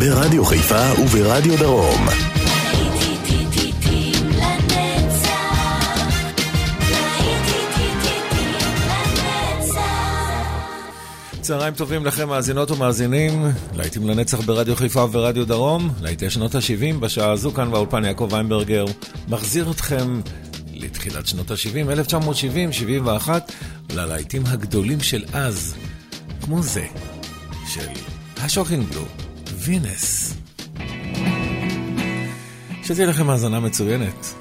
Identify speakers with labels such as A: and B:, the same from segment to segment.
A: ברדיו חיפה וברדיו דרום.
B: צהריים טובים לכם מאזינות ומאזינים, להיטים לנצח ברדיו חיפה וברדיו דרום, להיטי שנות ה-70, בשעה הזו כאן באולפן יעקב ויינברגר, מחזיר אתכם לתחילת שנות ה-70, 1970, 71, ללהיטים הגדולים של אז, כמו זה, של השוקינג בלו, וינס. שתהיה לכם האזנה מצוינת.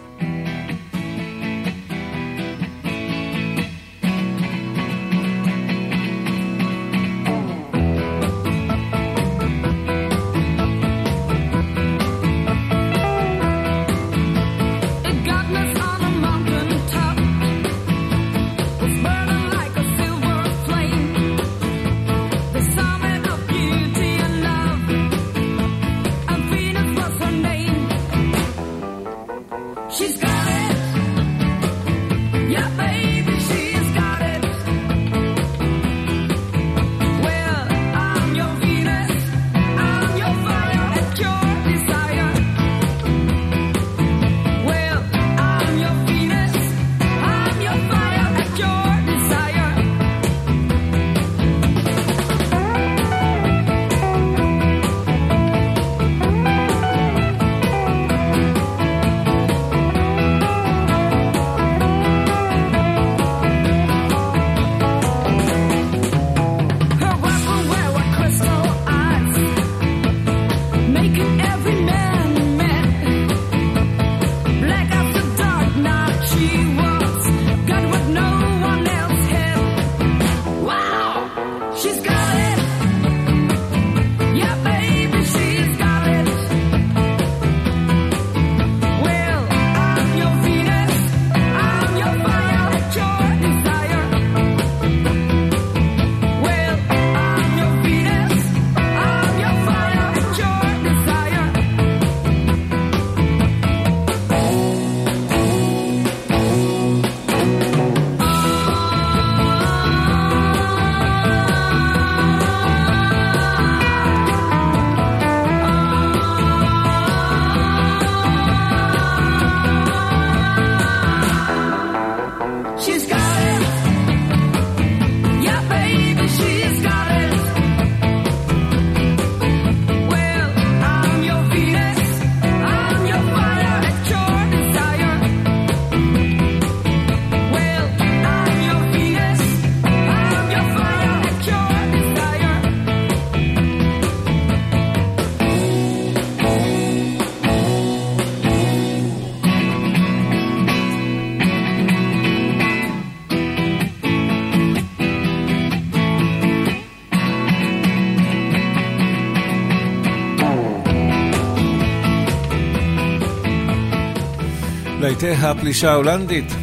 B: להיטי הפלישה ההולנדית.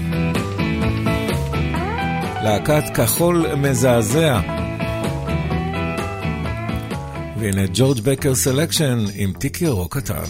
B: להקת כחול מזעזע. והנה ג'ורג' בקר סלקשן עם תיק ירוק קטן.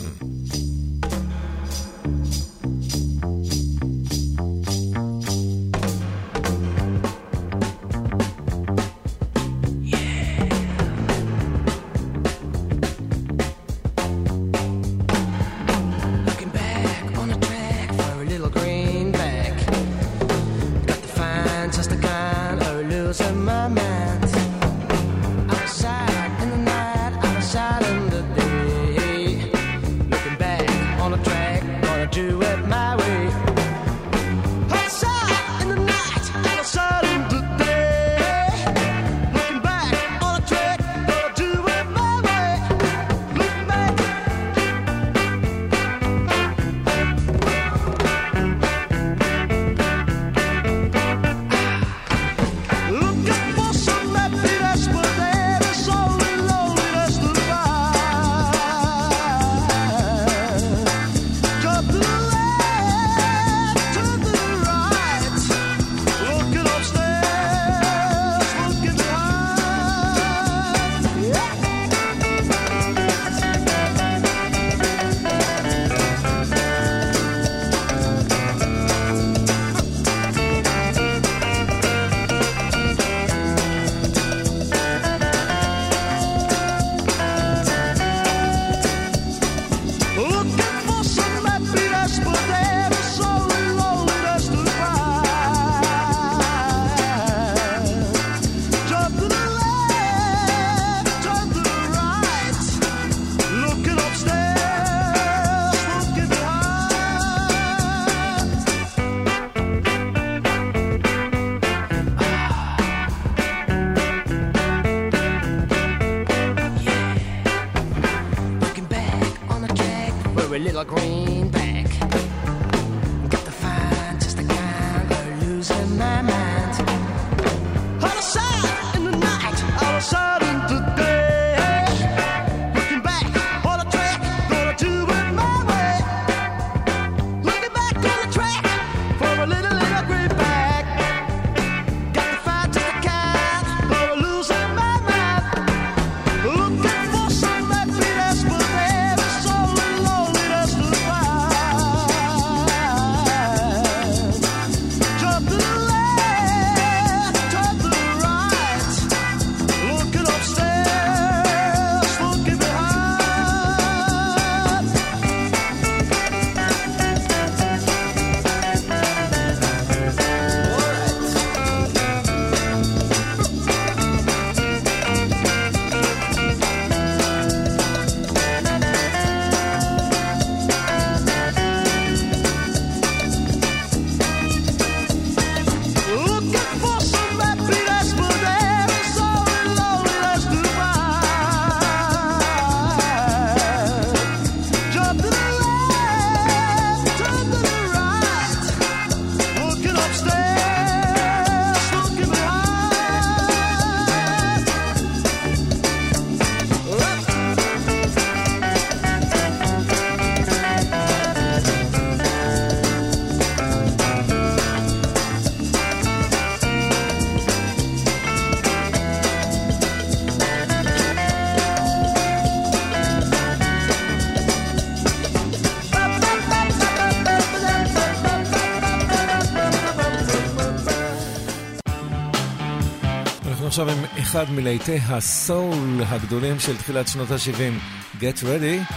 C: אחד מלהיטי הסול הגדולים של תחילת שנות ה-70, Get Ready,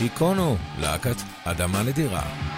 C: היכונו להקת אדמה נדירה.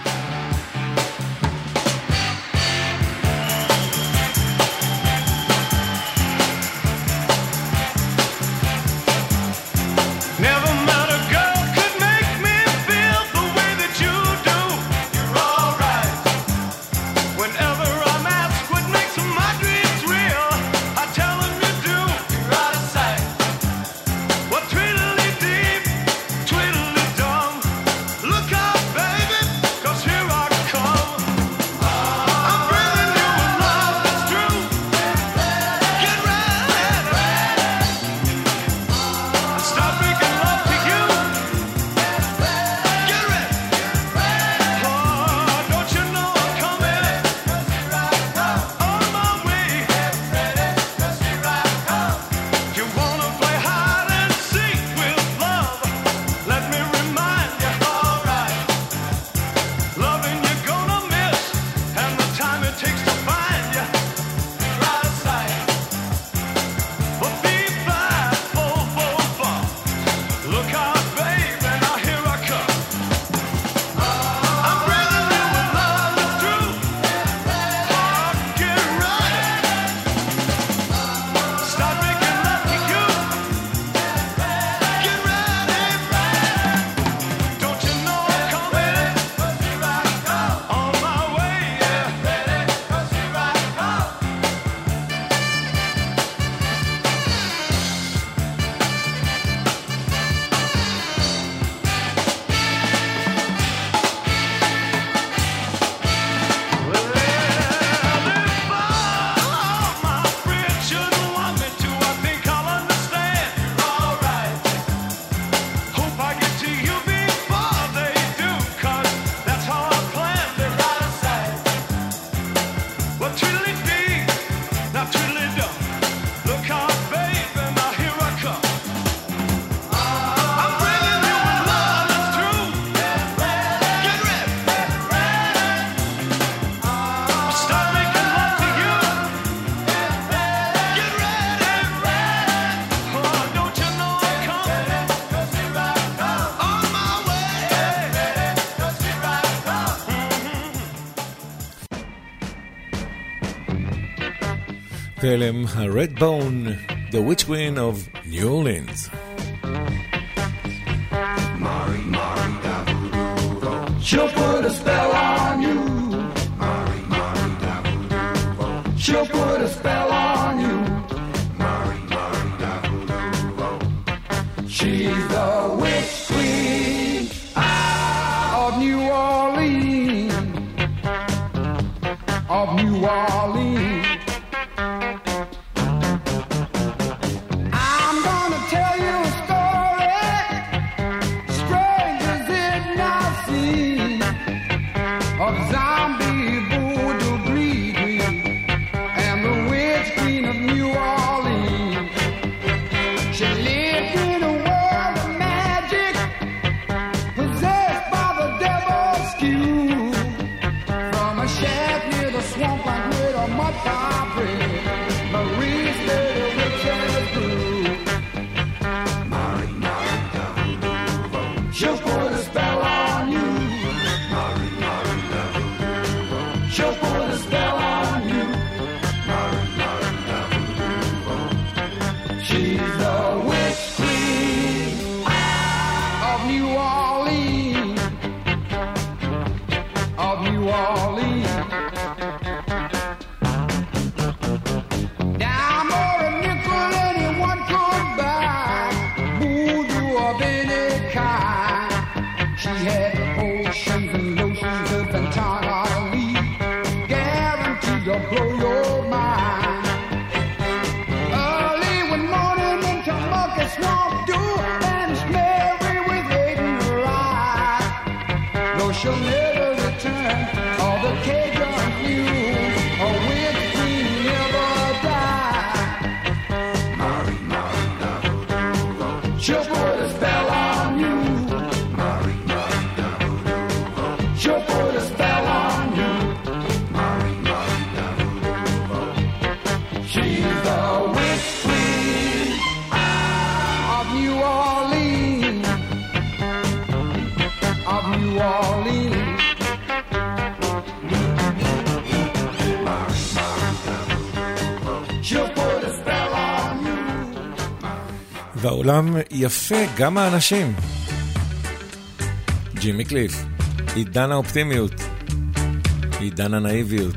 D: Tell him ה-Redbone, The
C: Witch Queen of New Orleans.
E: She'll put a spell on you. She'll put a spell on you.
F: והעולם יפה, גם האנשים. ג'ימי קליף, עידן האופטימיות, עידן הנאיביות,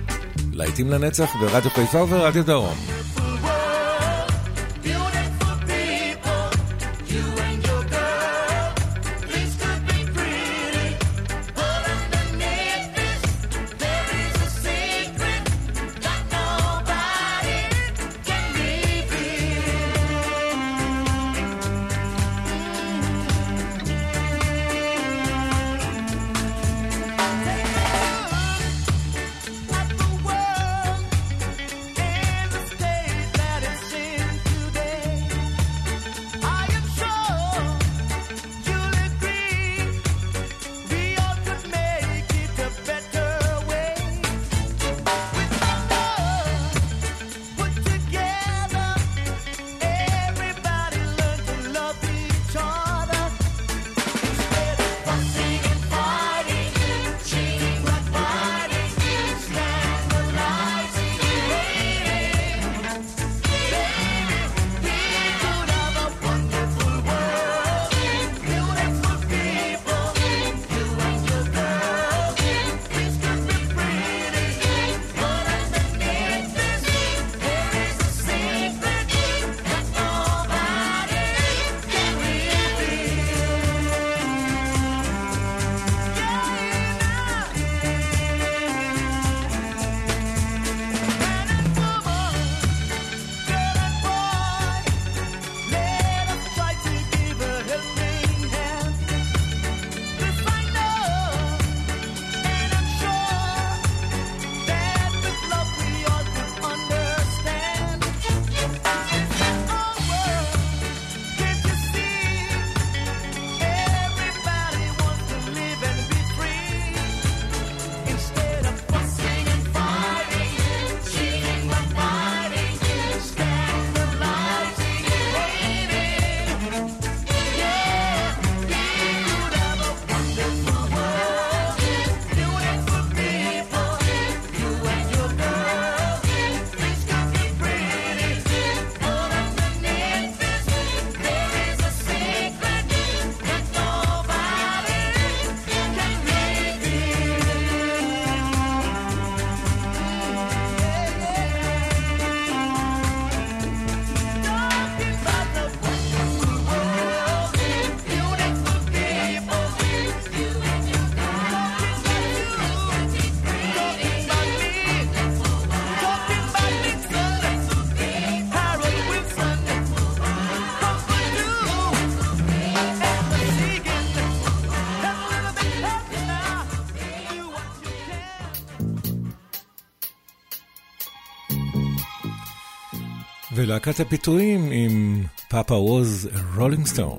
F: להיטים לנצח ברדיו חיפה וברדיו דרום. להקת הפיתויים עם פאפה ווז רולינג סטון.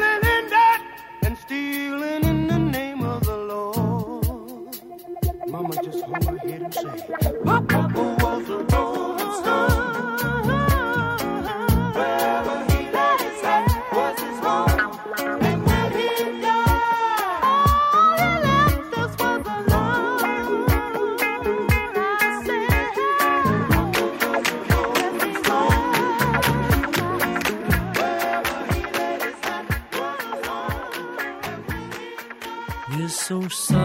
F: so sorry.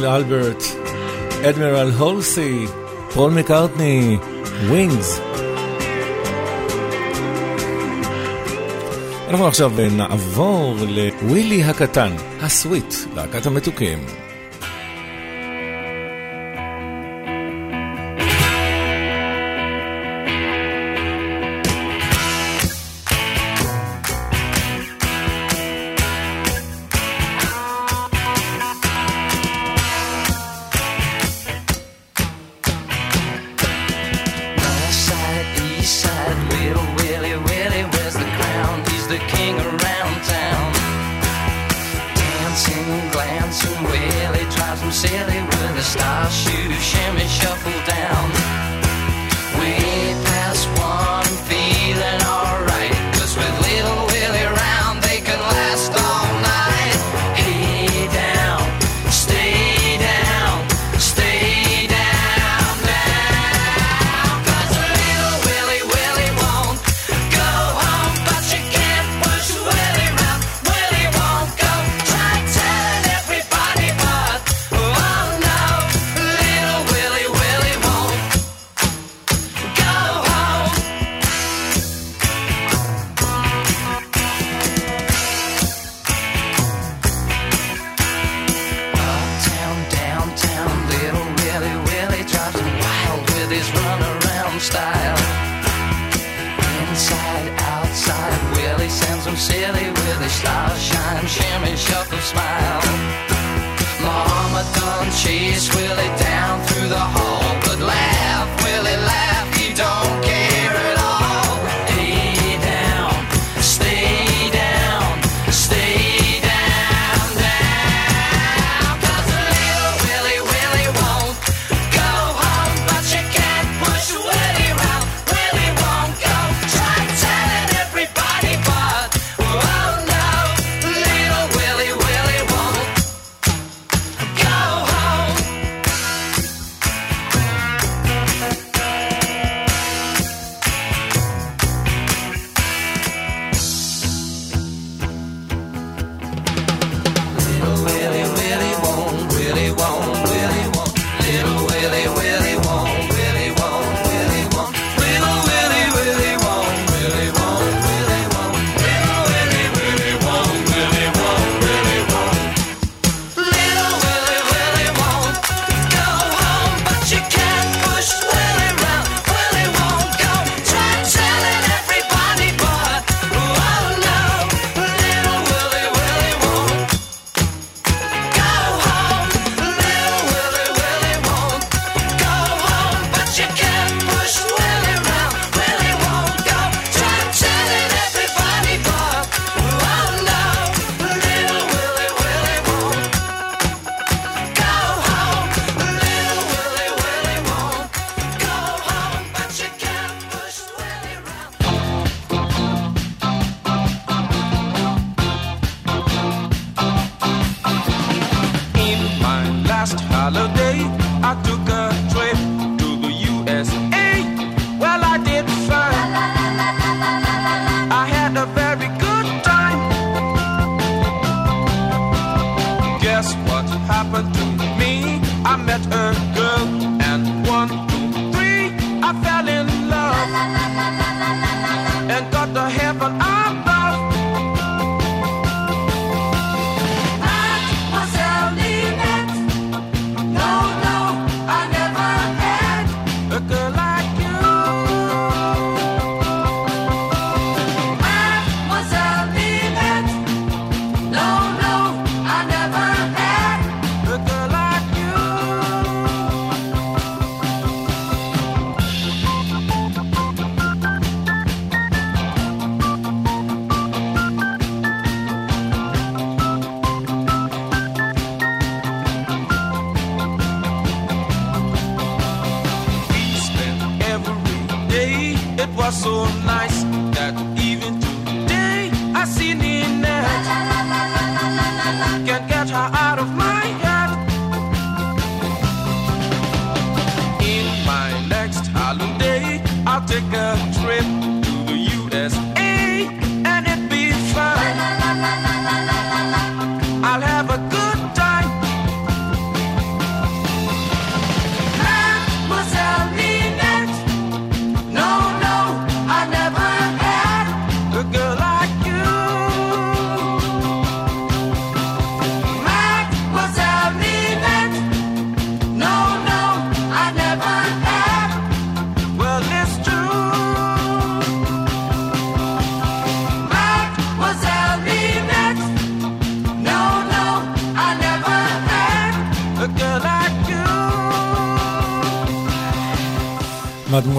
G: פול אלברט, אדמירל הולסי, פול מקארטני, ווינגס. אנחנו עכשיו נעבור לווילי הקטן, הסוויט, להקת המתוקים.
C: so nice that even today I see Nina. Can't get her out of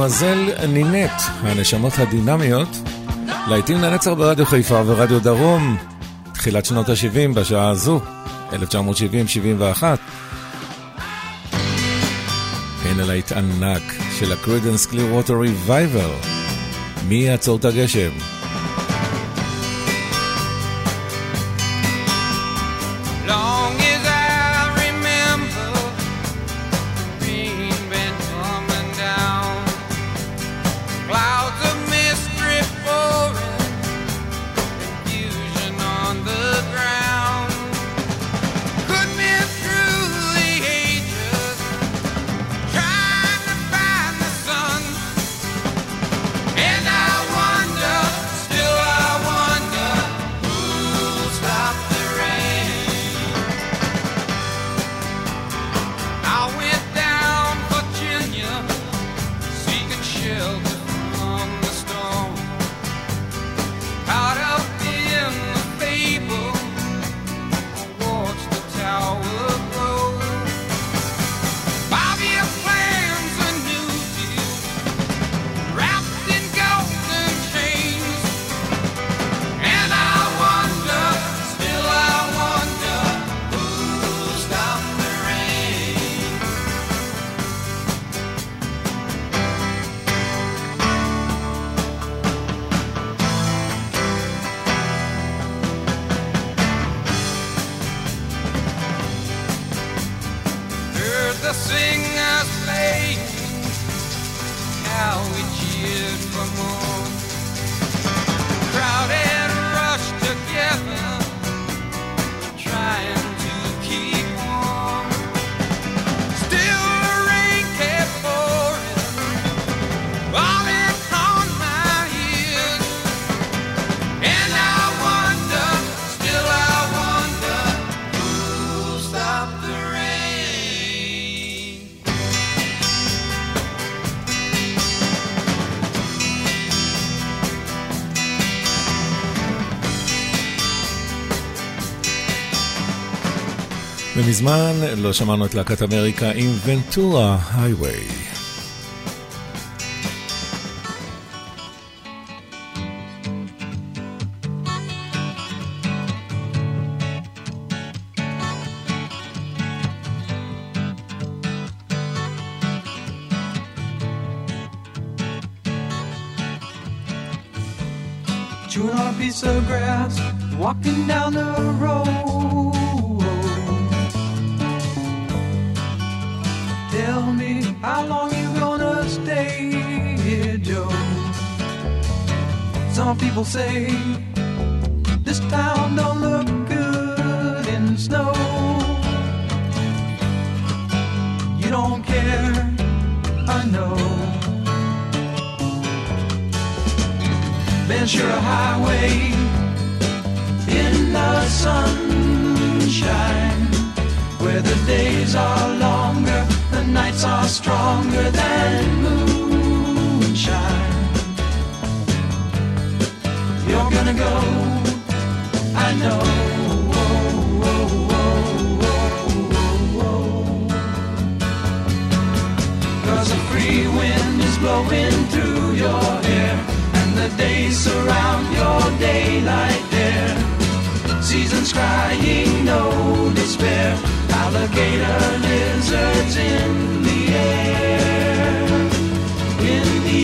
H: ממזל נינט, הנשמות הדינמיות, להיטים לנצח ברדיו חיפה ורדיו דרום, תחילת שנות ה-70 בשעה הזו, 1970-71. הנה להיט ענק של הקרידנס קליר ווטר ריבייבר, מי יעצור את הגשם? מזמן לא שמענו את להקת אמריקה עם ונטורה הייווי.
I: Chewing on a piece of grass, walking down the say.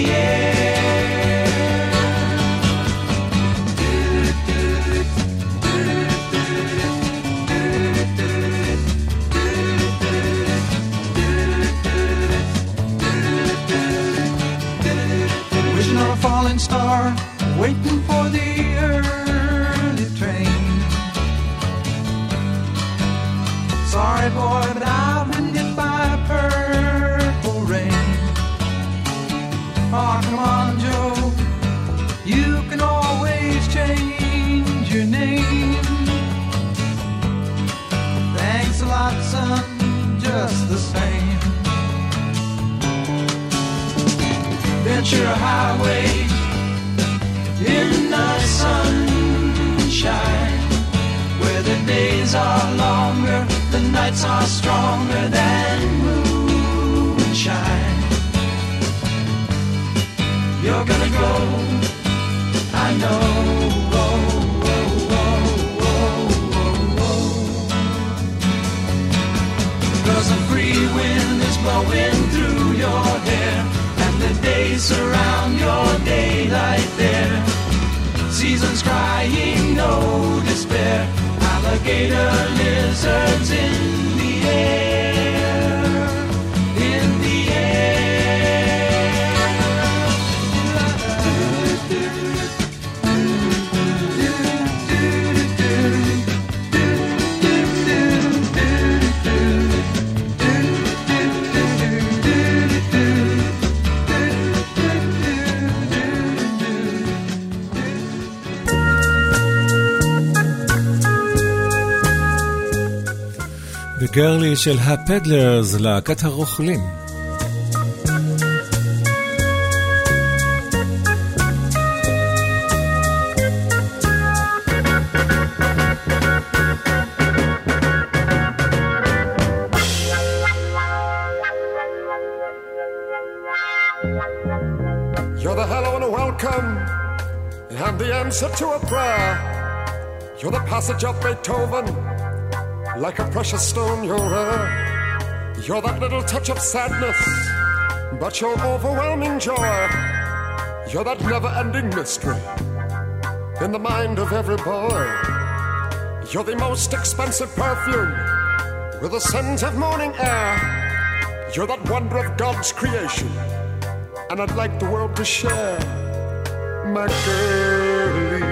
I: Air. Nights are stronger than moonshine. You're gonna go, I know. Oh, oh, oh. Cause a free wind is blowing through your hair And the days surround your daylight there Seasons crying, no despair Alligator lizards in the air
F: וגרלי של הפדלרס, להקת הרוכלים.
J: You're the hello and a welcome, and the answer to a prayer. You're the passage of Beethoven, Like a precious stone you're rare. Uh, you're that little touch of sadness, but you're overwhelming joy. You're that never-ending mystery in the mind of every boy. You're the most expensive perfume with a scent of morning air. You're that wonder of God's creation and I'd like the world to share my girlie.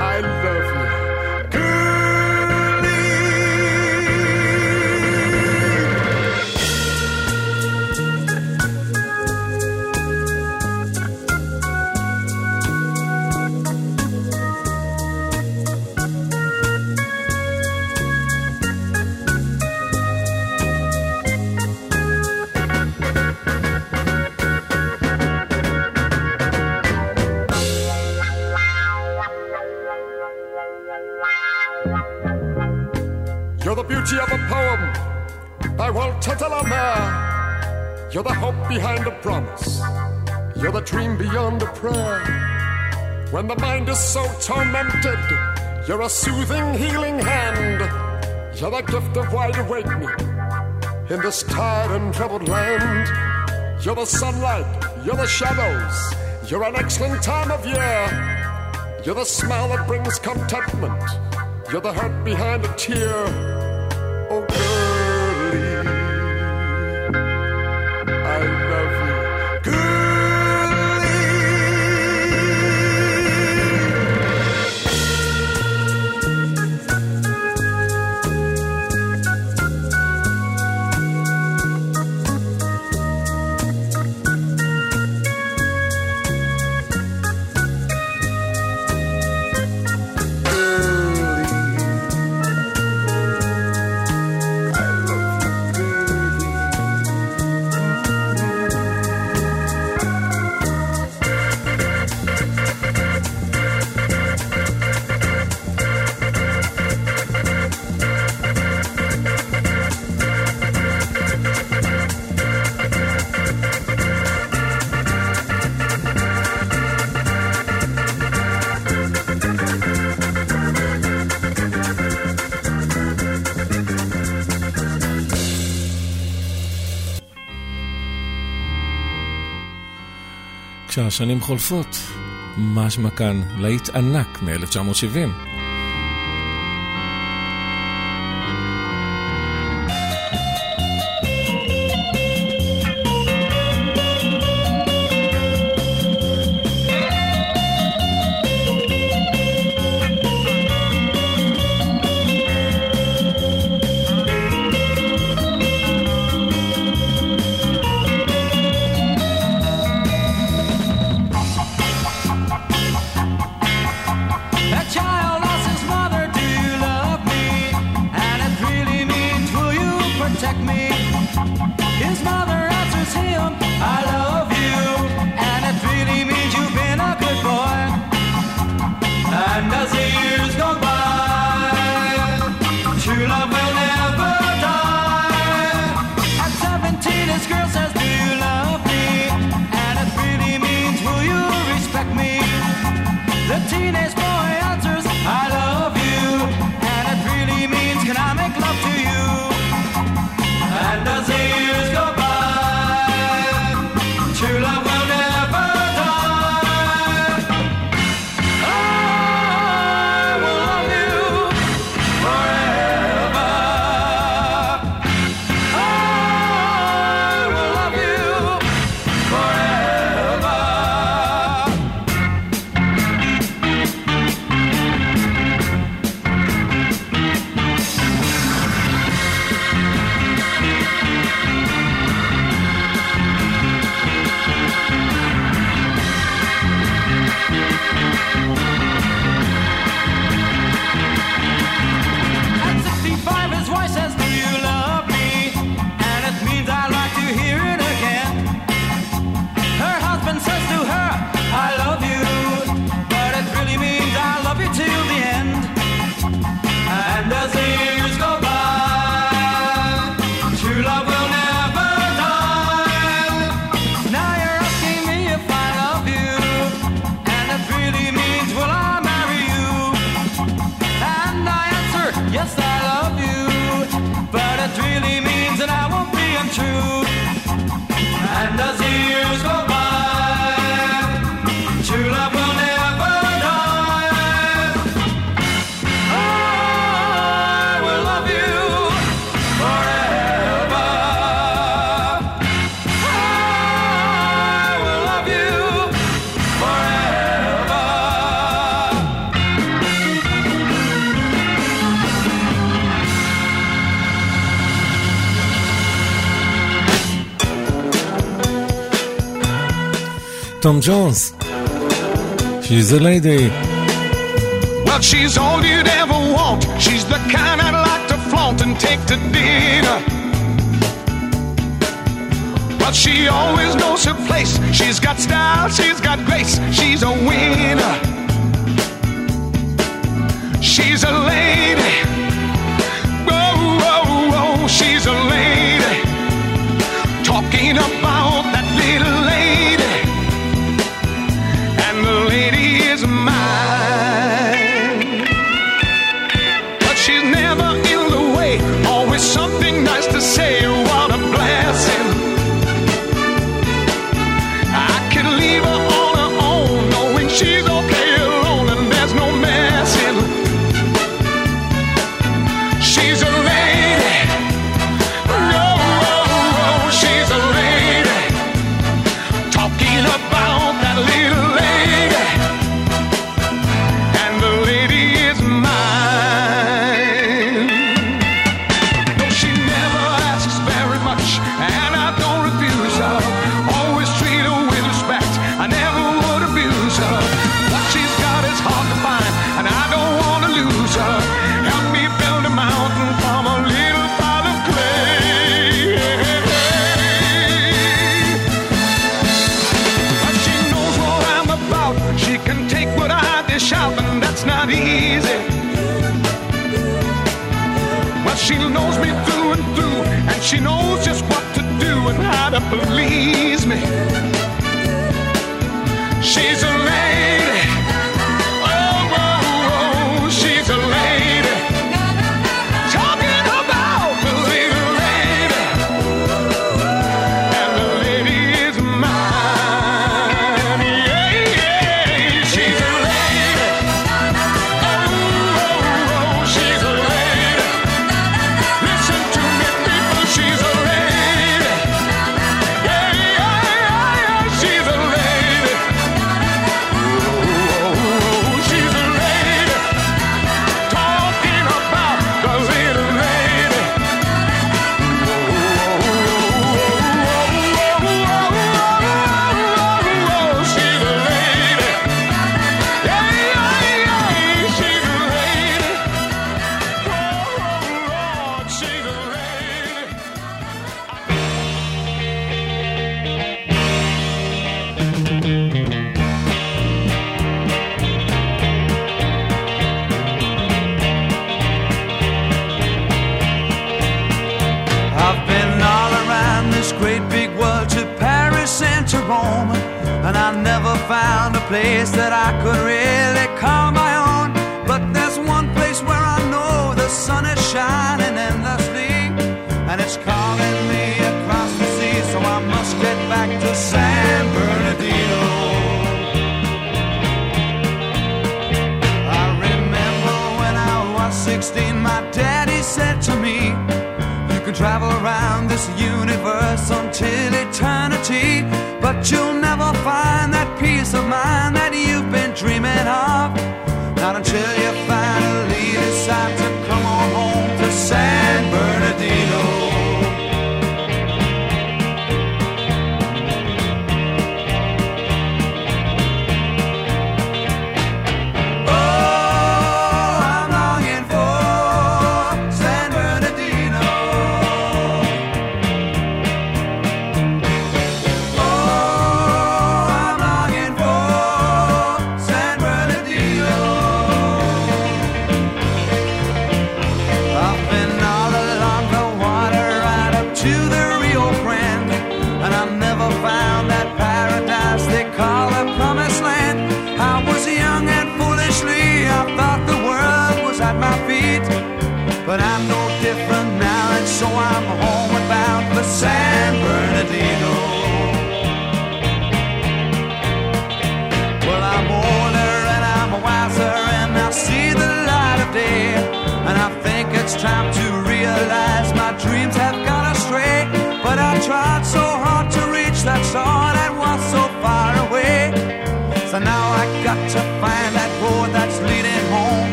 J: I love You're the beauty of a poem by Walter de la You're the hope behind a promise. You're the dream beyond a prayer. When the mind is so tormented, you're a soothing, healing hand. You're the gift of wide awakening in this tired and troubled land. You're the sunlight, you're the shadows, you're an excellent time of year. You're the smile that brings contentment. You're the hurt behind a tear. Oh,
K: כשהשנים חולפות, משמע כאן, להיט ענק מ-1970. Tom Jones. She's a lady.
H: Well, she's all you'd ever want. She's the kind I'd like to flaunt and take to dinner. But she always knows her place. She's got style, she's got grace, she's a winner. She's a lady.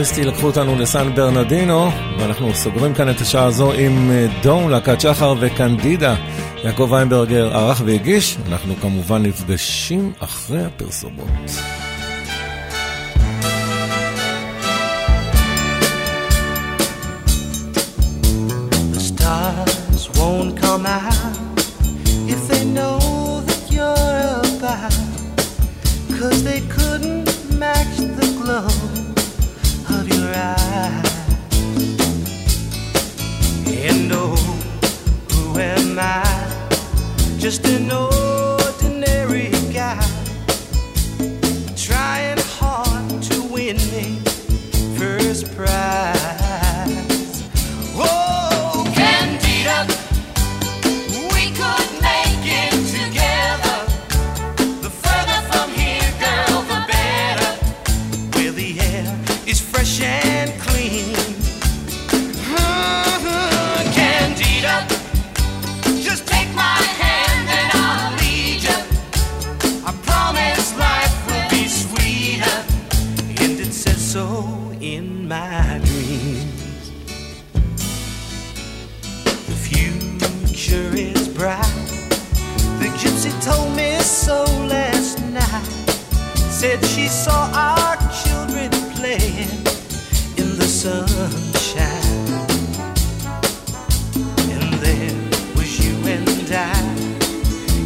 D: קריסטי לקחו אותנו לסן ברנדינו, ואנחנו סוגרים כאן את השעה הזו עם אה, דום, להקת שחר וקנדידה. יעקב איינברגר ערך והגיש, אנחנו כמובן נפגשים אחרי הפרסומות.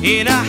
F: in a